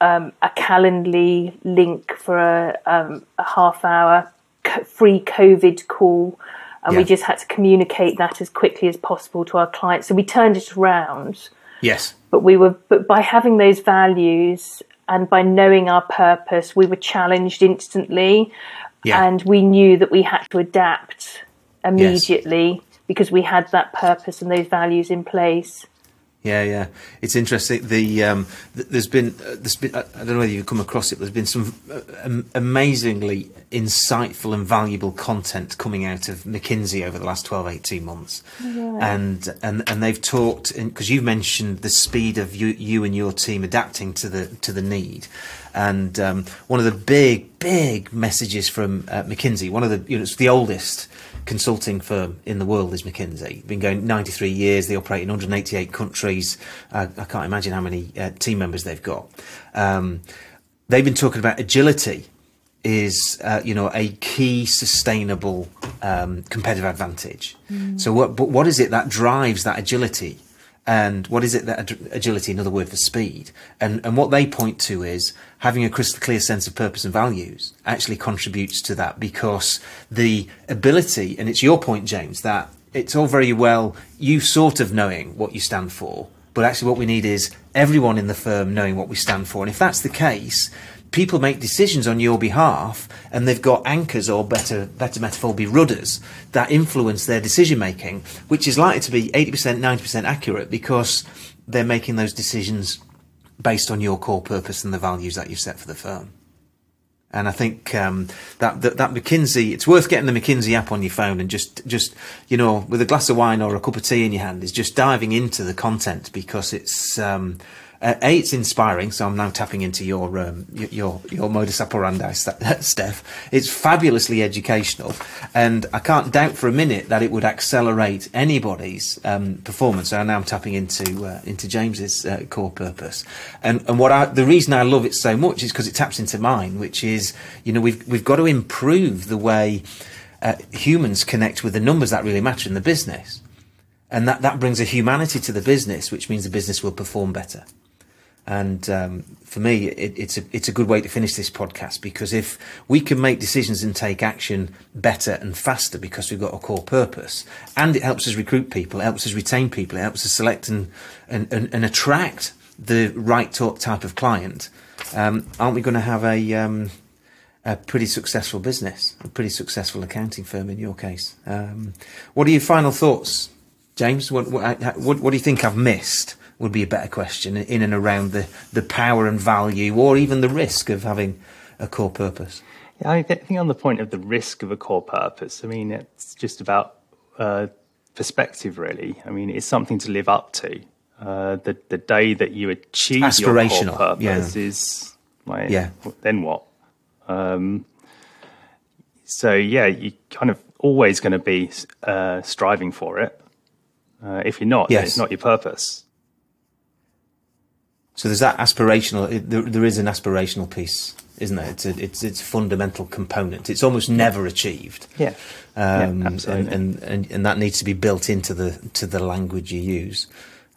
um, a Calendly link for a, um, a half hour free COVID call. And we just had to communicate that as quickly as possible to our clients. So we turned it around Yes. But we were, but by having those values and by knowing our purpose, we were challenged instantly, Yeah. and we knew that we had to adapt immediately because we had that purpose and those values in place. Yeah, yeah, it's interesting. The um, th- there's been uh, there's been I I don't know whether you've come across it. There's been some uh, am- amazingly insightful and valuable content coming out of McKinsey over the last 12, 18 months, and and and they've talked because you've mentioned the speed of you you and your team adapting to the to the need, and um, one of the big big messages from uh, McKinsey, one of the you know it's the oldest consulting firm in the world is McKinsey. Been going 93 years. They operate in 188 countries. Uh, I can't imagine how many uh, team members they've got. Um, they've been talking about agility is uh, you know a key sustainable um, competitive advantage. So what but what is it that drives that agility? And what is it that ag- agility, another word for speed? And and what they point to is having a crystal clear sense of purpose and values actually contributes to that because the ability, and it's your point, James, that it's all very well you sort of knowing what you stand for, but actually what we need is everyone in the firm knowing what we stand for. And if that's the case, people make decisions on your behalf and they've got anchors or better better metaphor be rudders that influence their decision making which is likely to be 80% 90% accurate because they're making those decisions based on your core purpose and the values that you've set for the firm and I think um, that, that that McKinsey, it's worth getting the McKinsey app on your phone and just just you know with a glass of wine or a cup of tea in your hand is just diving into the content because it's um, uh, a it's inspiring. So I'm now tapping into your um, your your, modus operandi, Steph. It's fabulously educational, and I can't doubt for a minute that it would accelerate anybody's um, performance. So now I'm tapping into uh, into James's uh, core purpose, and and what I the reason I love it so much is because it taps into mine, which is you know we've we've got to improve the way uh, humans connect with the numbers that really matter in the business, and that that brings a humanity to the business, which means the business will perform better. And um, for me, it, it's a it's a good way to finish this podcast because if we can make decisions and take action better and faster because we've got a core purpose, and it helps us recruit people, it helps us retain people, it helps us select and and, and, and attract the right type of client, um, aren't we going to have a um, a pretty successful business, a pretty successful accounting firm in your case? Um, what are your final thoughts, James? What what, what what do you think I've missed? Would be a better question in and around the, the power and value or even the risk of having a core purpose. Yeah, I th- think on the point of the risk of a core purpose, I mean, it's just about uh, perspective, really. I mean, it's something to live up to. Uh, the the day that you achieve your core purpose yeah. is like, Yeah. then what? Um, so yeah, you're kind of always going to be uh, striving for it. Uh, if you're not, Yes. it's not your purpose. So there's that aspirational. It, there, there is an aspirational piece, isn't there? It's a, it's it's a fundamental component. It's almost never achieved. Yeah, Um, yeah, and, absolutely. and, and and that needs to be built into the to the language you use.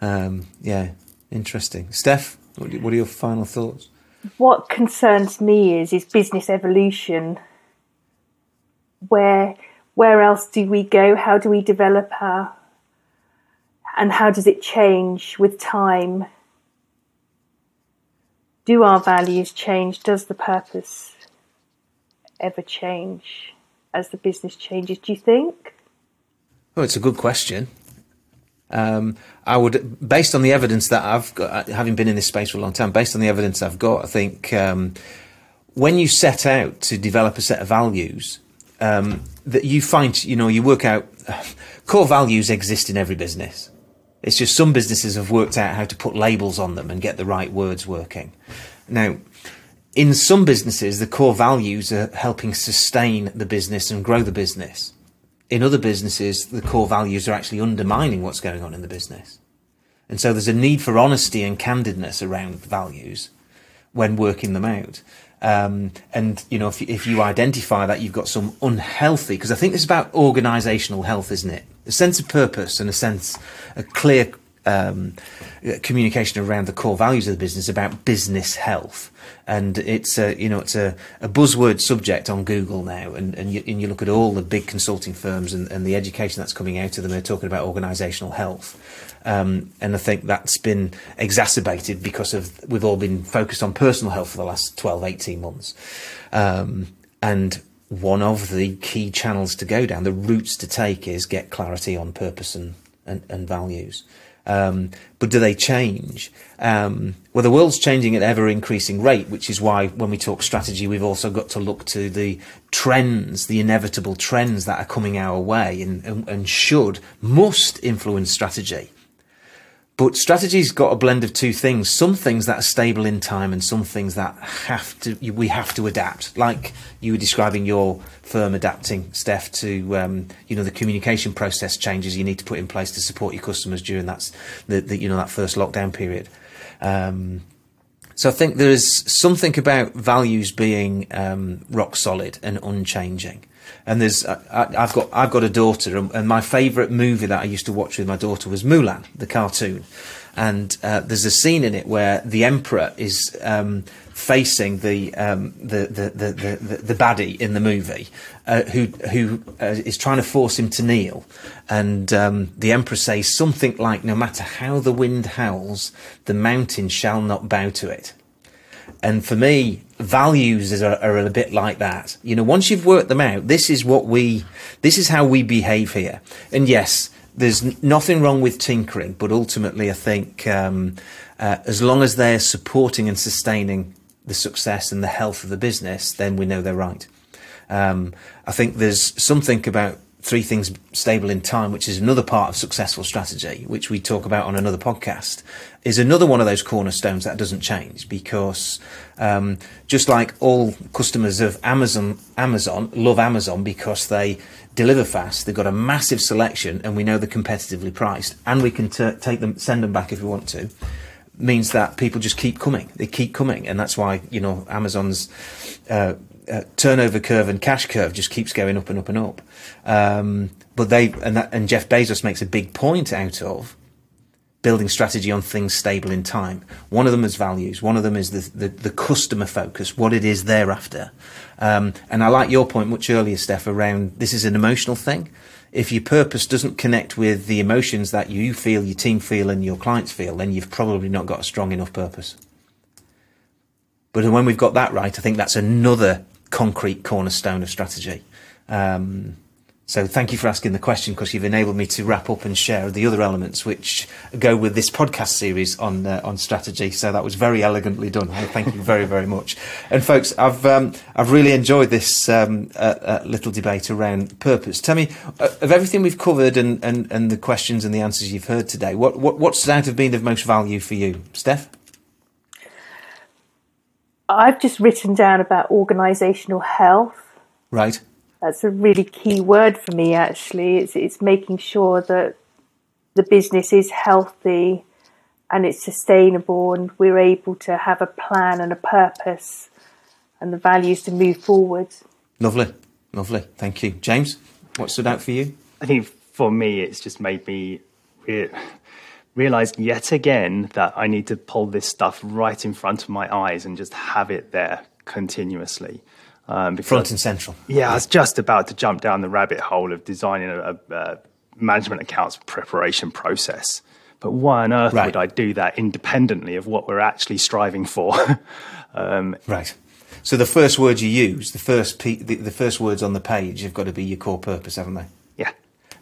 Um, yeah, interesting. Steph, what, what are your final thoughts? what concerns me is is business evolution. Where where else do we go? How do we develop our and how does it change with time? Do our values change? Does the purpose ever change as the business changes? Do you think? Well, it's a good question. Um, I would, based on the evidence that I've got, having been in this space for a long time, based on the evidence I've got, I think um, when you set out to develop a set of values, um, that you find, you know, you work out core values exist in every business. It's just some businesses have worked out how to put labels on them and get the right words working. Now, in some businesses, the core values are helping sustain the business and grow the business. In other businesses, the core values are actually undermining what's going on in the business. And so there's a need for honesty and candidness around values when working them out. Um, and you know, if, if you identify that you've got some unhealthy, because I think this is about organisational health, isn't it? A sense of purpose and a sense, a clear um, communication around the core values of the business about business health. And it's a, you know, it's a, a buzzword subject on Google now. And, and, you, and you look at all the big consulting firms and, and the education that's coming out of them, they're talking about organizational health. Um, and I think that's been exacerbated because of we've all been focused on personal health for the last 12, 18 months. Um, and one of the key channels to go down, the routes to take is get clarity on purpose and, and, and values. Um, but do they change? Um, well, the world's changing at ever increasing rate, which is why when we talk strategy, we've also got to look to the trends, the inevitable trends that are coming our way and, and, and should, must influence strategy. But strategy's got a blend of two things: some things that are stable in time, and some things that have to we have to adapt. Like you were describing your firm adapting, Steph, to um, you know the communication process changes you need to put in place to support your customers during that the, the you know that first lockdown period. Um, so I think there is something about values being um, rock solid and unchanging and there's I, have got I've got a daughter, and, my favourite movie that I used to watch with my daughter was Mulan, the cartoon. And uh, there's a scene in it where the emperor is um, facing the, um, the, the, the, the, the baddie in the movie, uh, who who uh, is trying to force him to kneel, and um, the emperor says something like, "No matter how the wind howls, the mountain shall not bow to it." And for me, values are, are a bit like that. You know, once you've worked them out, this is what we, this is how we behave here. And yes, there's nothing wrong with tinkering, but ultimately, I think um, uh, as long as they're supporting and sustaining the success and the health of the business, then we know they're right. Um, I think there's something about three things stable in time, which is another part of successful strategy, which we talk about on another podcast, is another one of those cornerstones that doesn't change because um, just like all customers of Amazon, Amazon love Amazon because they deliver fast, they've got a massive selection, and we know they're competitively priced, and we can t- take them, send them back if we want to. Means that people just keep coming. They keep coming, and that's why you know Amazon's uh, uh, turnover curve and cash curve just keeps going up and up and up. Um, but they and, that, and Jeff Bezos makes a big point out of building strategy on things stable in time. One of them is values. One of them is the, the, the customer focus, what it is they're after. Um, and I like your point much earlier, Steph, around this is an emotional thing. If your purpose doesn't connect with the emotions that you feel, your team feel, and your clients feel, then you've probably not got a strong enough purpose. But when we've got that right, I think that's another concrete cornerstone of strategy. Um, so thank you for asking the question because you've enabled me to wrap up and share the other elements which go with this podcast series on uh, on strategy. So that was very elegantly done. thank you very very much. And folks, I've um, I've really enjoyed this um, uh, uh, little debate around purpose. Tell me uh, of everything we've covered and, and, and the questions and the answers you've heard today. What what what's out of being of most value for you, Steph? I've just written down about organisational health. Right. That's a really key word for me. Actually, it's it's making sure that the business is healthy and it's sustainable, and we're able to have a plan and a purpose and the values to move forward. Lovely, lovely. Thank you, James. What stood out for you? I think for me, it's just made me realized yet again that I need to pull this stuff right in front of my eyes and just have it there continuously. Um, because, front and central. Yeah, I was just about to jump down the rabbit hole of designing a, a management accounts preparation process. But why on earth right. would I do that independently of what we're actually striving for? um, right. So the first words you use, the first pe- the, the, first words on the page, have got to be your core purpose, haven't they? Yeah.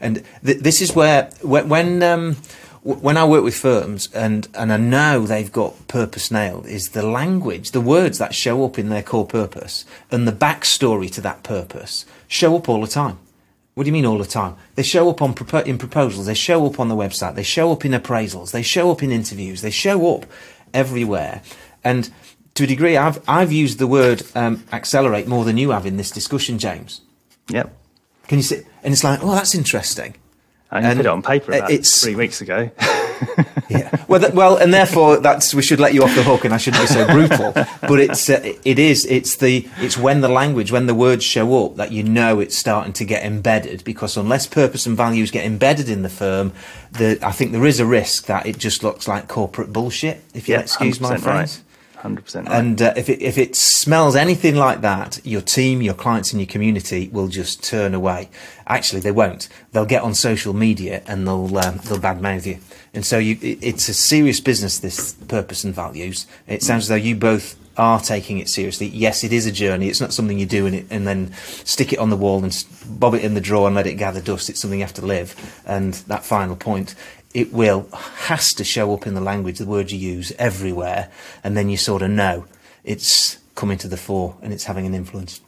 And th- this is where when, when um, when I work with firms and, and I know they've got purpose nailed, is the language, the words that show up in their core purpose and the backstory to that purpose show up all the time. What do you mean all the time? They show up on in proposals, they show up on the website, they show up in appraisals, they show up in interviews, they show up everywhere. And to a degree, I've I've used the word um, accelerate more than you have in this discussion, James. Yep. Can you see? And it's like, oh, that's interesting. I and put it on paper about it's, three weeks ago. yeah. Well, th- well, and therefore that's we should let you off the hook, and I shouldn't be so brutal. But it's uh, it is it's the it's when the language when the words show up that you know it's starting to get embedded because unless purpose and values get embedded in the firm, the I think there is a risk that it just looks like corporate bullshit. If you Yeah, excuse my 100% phrase. right. Hundred percent. And uh, if it if it smells anything like that, your team, your clients, and your community will just turn away. Actually, they won't. They'll get on social media and they'll um, they'll badmouth you. And so you, it, it's a serious business. This purpose and values. It sounds as though you both are taking it seriously. Yes, it is a journey. It's not something you do and, it, and then stick it on the wall and bob it in the drawer and let it gather dust. It's something you have to live. And that final point it will has to show up in the language, the words you use everywhere, and then you sort of know it's coming to the fore and it's having an influence.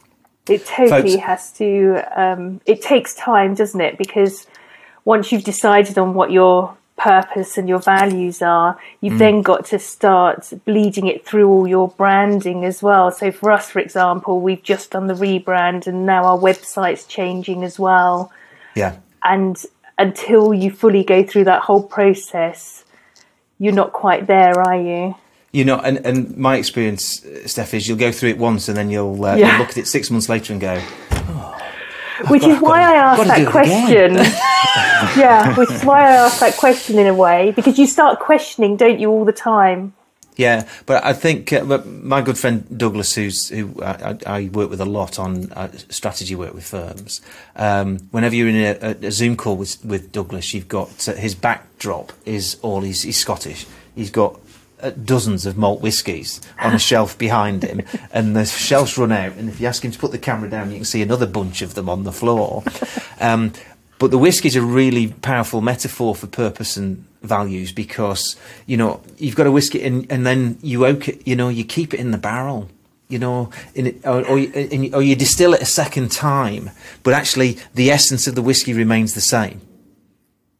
It totally Folks- has to. Um, it takes time, doesn't it? Because once you've decided on what your purpose and your values are, you've then got to start bleeding it through all your branding as well. So for us, for example, we've just done the rebrand, and now our website's changing as well. Yeah, And until you fully go through that whole process, you're not quite there, are you? you know, and, and my experience, uh, Steph, is you'll go through it once and then you'll, uh, Yeah. you'll look at it six months later and go, Which is why I asked that question. yeah, which is why I asked that question in a way because you start questioning, don't you, all the time? Yeah, but I think uh, but my good friend Douglas, who's who I, I work with a lot on uh, strategy work with firms. Um, whenever you're in a, a Zoom call with with Douglas, you've got uh, his backdrop is all he's, he's Scottish. He's got uh, dozens of malt whiskies on a shelf behind him, and the shelves run out. And if you ask him to put the camera down, you can see another bunch of them on the floor. Um, but the whiskey's a really powerful metaphor for purpose and values because you know you've got a whiskey and, and then you oak it, you know you keep it in the barrel you know it, or, or, or you distill it a second time. But actually the essence of the whiskey remains the same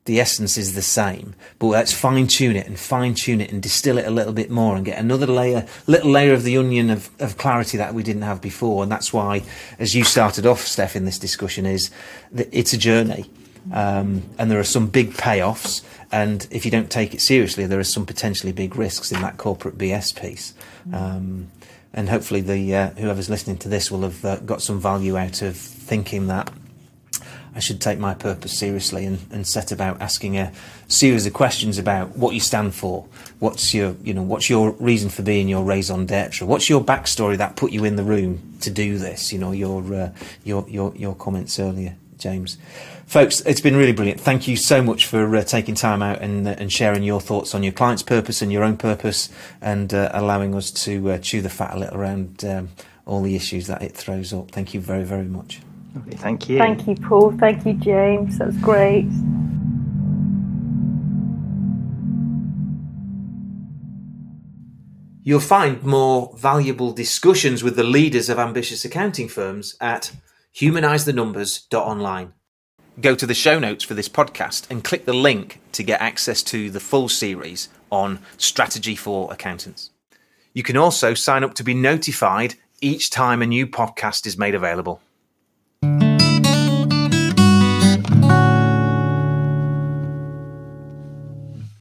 the essence is the same but let's fine tune it and fine tune it and distill it a little bit more and get another layer little layer of the onion of, of clarity that we didn't have before. And that's why as you started off steph in this discussion is that it's a journey. Um, and there are some big payoffs. And if you don't take it seriously there are some potentially big risks in that corporate bs piece. Um, and hopefully the uh, whoever's listening to this will have uh, got some value out of thinking that I should take my purpose seriously and, and set about asking a series of questions about what you stand for, what's your you know what's your reason for being your raison d'être, what's your backstory that put you in the room to do this. You know your uh, your your your comments earlier, James. Folks, it's been really brilliant. Thank you so much for uh, taking time out and uh, and sharing your thoughts on your client's purpose and your own purpose, and uh, allowing us to uh, chew the fat a little around um, all the issues that it throws up. Thank you very very much. Lovely, Thank you. Thank you, Paul. Thank you, James. That's great. You'll find more valuable discussions with the leaders of ambitious accounting firms at humanisethenumbers.online. Go to the show notes for this podcast and click the link to get access to the full series on strategy for accountants. You can also sign up to be notified each time a new podcast is made available.